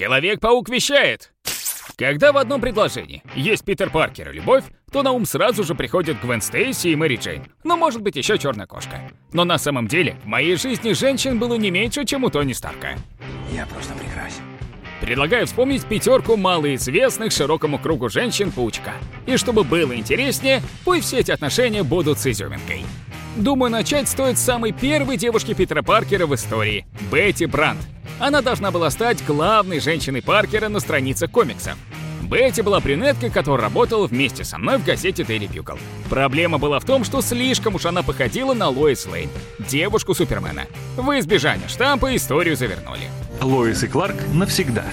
Человек-паук вещает. Когда в одном предложении есть Питер Паркер и любовь, то на ум сразу же приходят Гвен Стейси и Мэри Джейн. Ну, может быть, еще черная кошка. Но на самом деле, в моей жизни женщин было не меньше, чем у Тони Старка. Я просто прекрасен. Предлагаю вспомнить пятерку малоизвестных широкому кругу женщин-паучка. И чтобы было интереснее, пусть все эти отношения будут с изюминкой. Думаю, начать стоит с самой первой девушки Питера Паркера в истории – Бетти Брандт. Она должна была стать главной женщиной Паркера на страницах комиксов. Бетти была брюнеткой, которая работала вместе со мной в газете Daily Bugle. Проблема была в том, что слишком уж она походила на Лоис Лейн, девушку Супермена. В избежание штампа историю завернули. Лоис и Кларк навсегда.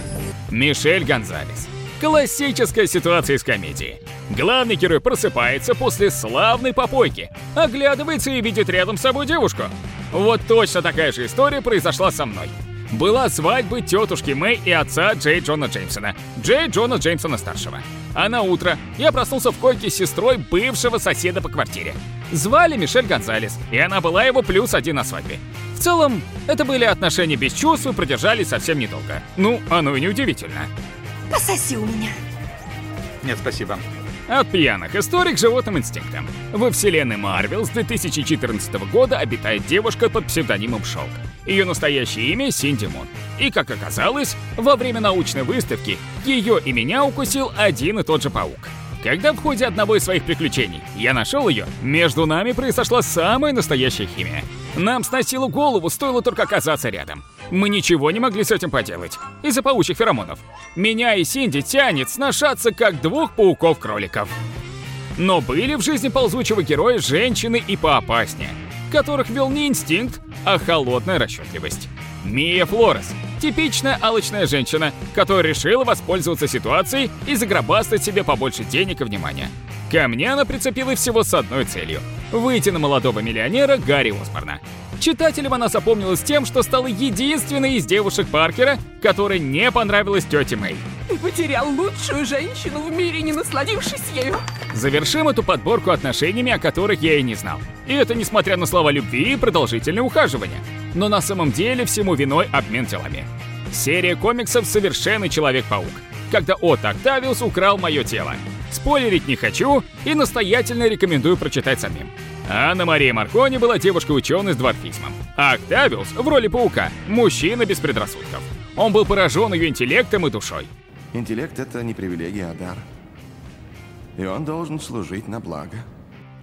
Мишель Гонзалес. Классическая ситуация из комедии. Главный герой просыпается после славной попойки, оглядывается и видит рядом с собой девушку. Вот точно такая же история произошла со мной. Была свадьба тетушки Мэй и отца Джей Джона Джеймсона, Джей Джона Джеймсона старшего. А на утро я проснулся в койке с сестрой бывшего соседа по квартире. Звали Мишель Гонзалес, и она была его плюс один на свадьбе. В целом, это были отношения без чувств и продержались совсем недолго. Ну, оно и неудивительно. Пососи у меня. Нет, спасибо. От пьяных историй к животным инстинктам. Во вселенной Марвел с 2014 года обитает девушка под псевдонимом Шелк. Ее настоящее имя Синди Мун. И, как оказалось, во время научной выставки ее и меня укусил один и тот же паук. Когда в ходе одного из своих приключений я нашел ее, между нами произошла самая настоящая химия. Нам сносило голову, стоило только оказаться рядом. Мы ничего не могли с этим поделать. Из-за паучьих феромонов. Меня и Синди тянет сношаться, как двух пауков-кроликов. Но были в жизни ползучего героя женщины и поопаснее, которых вел не инстинкт, а холодная расчетливость. Мия Флорес. Типичная алчная женщина, которая решила воспользоваться ситуацией и загробастать себе побольше денег и внимания. Ко мне она прицепилась всего с одной целью – выйти на молодого миллионера Гарри Осборна. Читателям она запомнилась тем, что стала единственной из девушек Паркера, которой не понравилась тете Мэй. Ты потерял лучшую женщину в мире, не насладившись ею. Завершим эту подборку отношениями, о которых я и не знал. И это несмотря на слова любви и продолжительное ухаживание. Но на самом деле всему виной обмен телами. Серия комиксов «Совершенный Человек-паук», когда От Октавиус украл мое тело. Спойлерить не хочу и настоятельно рекомендую прочитать самим. Анна Мария Маркони была девушкой-ученой с дворфизмом. А Октавиус в роли паука – мужчина без предрассудков. Он был поражен ее интеллектом и душой. Интеллект — это не привилегия, а дар. И он должен служить на благо.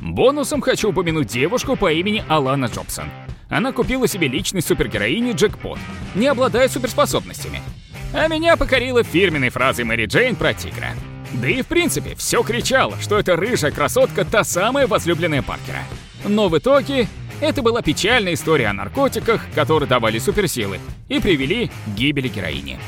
Бонусом хочу упомянуть девушку по имени Алана Джобсон. Она купила себе личность супергероини Джекпот, не обладая суперспособностями. А меня покорила фирменной фразой Мэри Джейн про тигра. Да и в принципе, все кричало, что эта рыжая красотка та самая возлюбленная Паркера. Но в итоге это была печальная история о наркотиках, которые давали суперсилы и привели к гибели героини.